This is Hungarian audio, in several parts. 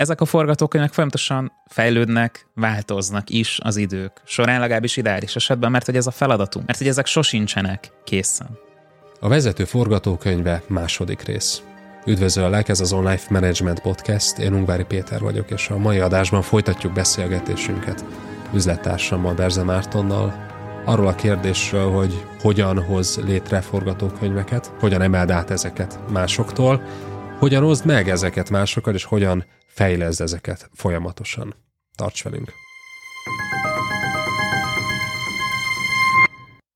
ezek a forgatókönyvek folyamatosan fejlődnek, változnak is az idők során, legalábbis ideális esetben, mert hogy ez a feladatunk, mert hogy ezek sosincsenek készen. A vezető forgatókönyve második rész. Üdvözöllek, ez az Online Management Podcast, én Ungvári Péter vagyok, és a mai adásban folytatjuk beszélgetésünket üzlettársammal, Berze Mártonnal, arról a kérdésről, hogy hogyan hoz létre forgatókönyveket, hogyan emeld át ezeket másoktól, hogyan hozd meg ezeket másokkal, és hogyan fejleszd ezeket folyamatosan. Tarts velünk!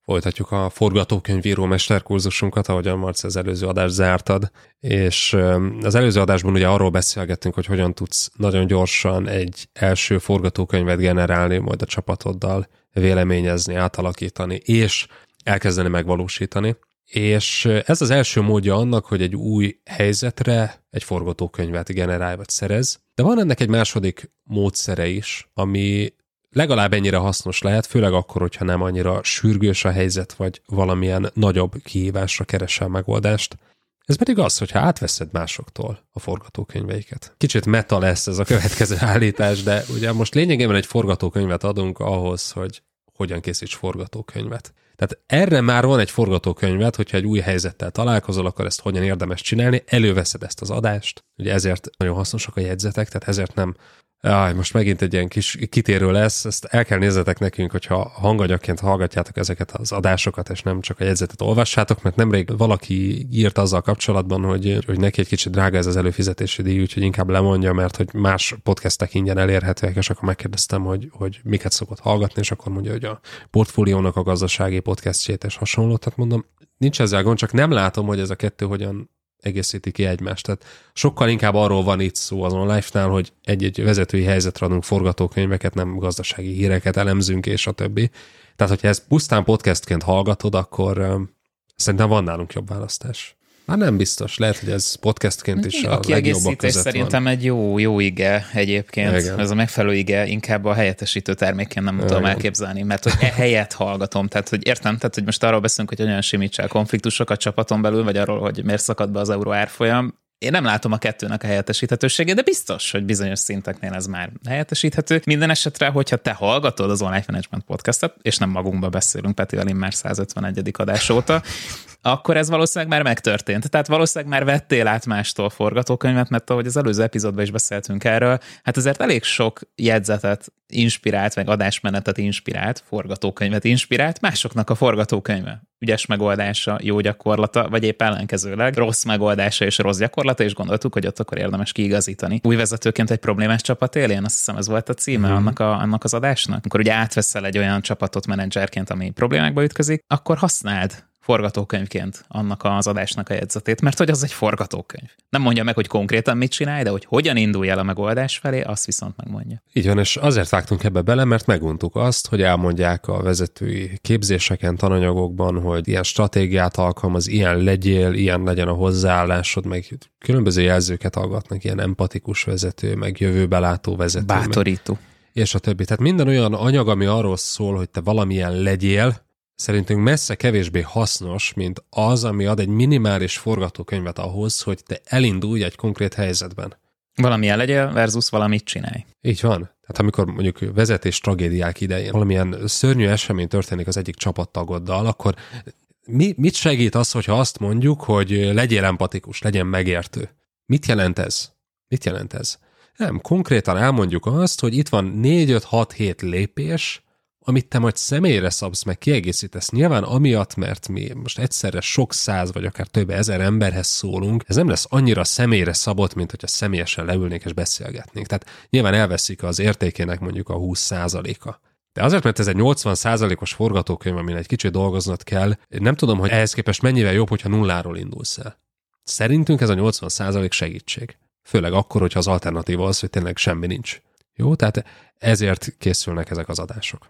Folytatjuk a forgatókönyvíró mesterkurzusunkat, ahogyan Marci az előző adást zártad, és az előző adásban ugye arról beszélgettünk, hogy hogyan tudsz nagyon gyorsan egy első forgatókönyvet generálni, majd a csapatoddal véleményezni, átalakítani, és elkezdeni megvalósítani. És ez az első módja annak, hogy egy új helyzetre egy forgatókönyvet generálj vagy szerez. De van ennek egy második módszere is, ami legalább ennyire hasznos lehet, főleg akkor, hogyha nem annyira sürgős a helyzet, vagy valamilyen nagyobb kihívásra keresel megoldást. Ez pedig az, hogyha átveszed másoktól a forgatókönyveiket. Kicsit meta lesz ez a következő állítás, de ugye most lényegében egy forgatókönyvet adunk ahhoz, hogy hogyan készíts forgatókönyvet. Tehát erre már van egy forgatókönyvet, hogyha egy új helyzettel találkozol, akkor ezt hogyan érdemes csinálni, előveszed ezt az adást, ugye ezért nagyon hasznosak a jegyzetek, tehát ezért nem Jaj, most megint egy ilyen kis kitérő lesz, ezt el kell nézzetek nekünk, hogyha hanganyagként hallgatjátok ezeket az adásokat, és nem csak a jegyzetet olvassátok, mert nemrég valaki írt azzal kapcsolatban, hogy, hogy neki egy kicsit drága ez az előfizetési díj, úgyhogy inkább lemondja, mert hogy más podcastek ingyen elérhetőek, és akkor megkérdeztem, hogy, hogy miket szokott hallgatni, és akkor mondja, hogy a portfóliónak a gazdasági podcastjét és hasonló. Tehát mondom, nincs ezzel gond, csak nem látom, hogy ez a kettő hogyan egészíti ki egymást. Tehát sokkal inkább arról van itt szó azon a life-nál, hogy egy-egy vezetői helyzetre adunk forgatókönyveket, nem gazdasági híreket elemzünk, és a többi. Tehát, hogyha ezt pusztán podcastként hallgatod, akkor szerintem van nálunk jobb választás. Már nem biztos, lehet, hogy ez podcastként is a, a legjobbak között szerintem van. egy jó, jó ige egyébként. Igen. Ez a megfelelő ige, inkább a helyettesítő termékként nem tudom Igen. elképzelni, mert hogy e helyet hallgatom. Tehát, hogy értem, tehát, hogy most arról beszélünk, hogy hogyan simítsál konfliktusok a csapaton belül, vagy arról, hogy miért szakad be az euró árfolyam én nem látom a kettőnek a helyettesíthetőségét, de biztos, hogy bizonyos szinteknél ez már helyettesíthető. Minden esetre, hogyha te hallgatod az Online Management podcastot, és nem magunkba beszélünk Petivel már 151. adás óta, akkor ez valószínűleg már megtörtént. Tehát valószínűleg már vettél át mástól forgatókönyvet, mert ahogy az előző epizódban is beszéltünk erről, hát azért elég sok jegyzetet inspirált, meg adásmenetet inspirált, forgatókönyvet inspirált, másoknak a forgatókönyve. Ügyes megoldása, jó gyakorlata, vagy épp ellenkezőleg rossz megoldása és rossz gyakorlata, és gondoltuk, hogy ott akkor érdemes kiigazítani. Új vezetőként egy problémás csapat élén, azt hiszem ez volt a címe mm. annak, a, annak az adásnak. Amikor ugye átveszel egy olyan csapatot menedzserként, ami problémákba ütközik, akkor használd forgatókönyvként annak az adásnak a jegyzetét, mert hogy az egy forgatókönyv. Nem mondja meg, hogy konkrétan mit csinálj, de hogy hogyan indulj el a megoldás felé, azt viszont megmondja. Így van, és azért vágtunk ebbe bele, mert meguntuk azt, hogy elmondják a vezetői képzéseken, tananyagokban, hogy ilyen stratégiát alkalmaz, ilyen legyél, ilyen legyen a hozzáállásod, meg különböző jelzőket hallgatnak, ilyen empatikus vezető, meg jövőbelátó vezető. Bátorító. Meg, és a többi. Tehát minden olyan anyag, ami arról szól, hogy te valamilyen legyél, szerintünk messze kevésbé hasznos, mint az, ami ad egy minimális forgatókönyvet ahhoz, hogy te elindulj egy konkrét helyzetben. Valami legyél versus valamit csinálj. Így van. Tehát amikor mondjuk vezetés tragédiák idején valamilyen szörnyű esemény történik az egyik csapattagoddal, akkor mi, mit segít az, hogyha azt mondjuk, hogy legyél empatikus, legyen megértő? Mit jelent ez? Mit jelent ez? Nem, konkrétan elmondjuk azt, hogy itt van 4-5-6-7 lépés, amit te majd személyre szabsz, meg kiegészítesz. Nyilván amiatt, mert mi most egyszerre sok száz vagy akár több ezer emberhez szólunk, ez nem lesz annyira személyre szabott, mint hogyha személyesen leülnék és beszélgetnénk. Tehát nyilván elveszik az értékének mondjuk a 20% a de azért, mert ez egy 80%-os forgatókönyv, amin egy kicsit dolgoznod kell, nem tudom, hogy ehhez képest mennyivel jobb, hogyha nulláról indulsz el. Szerintünk ez a 80% segítség. Főleg akkor, hogyha az alternatíva az, hogy tényleg semmi nincs. Jó, tehát ezért készülnek ezek az adások.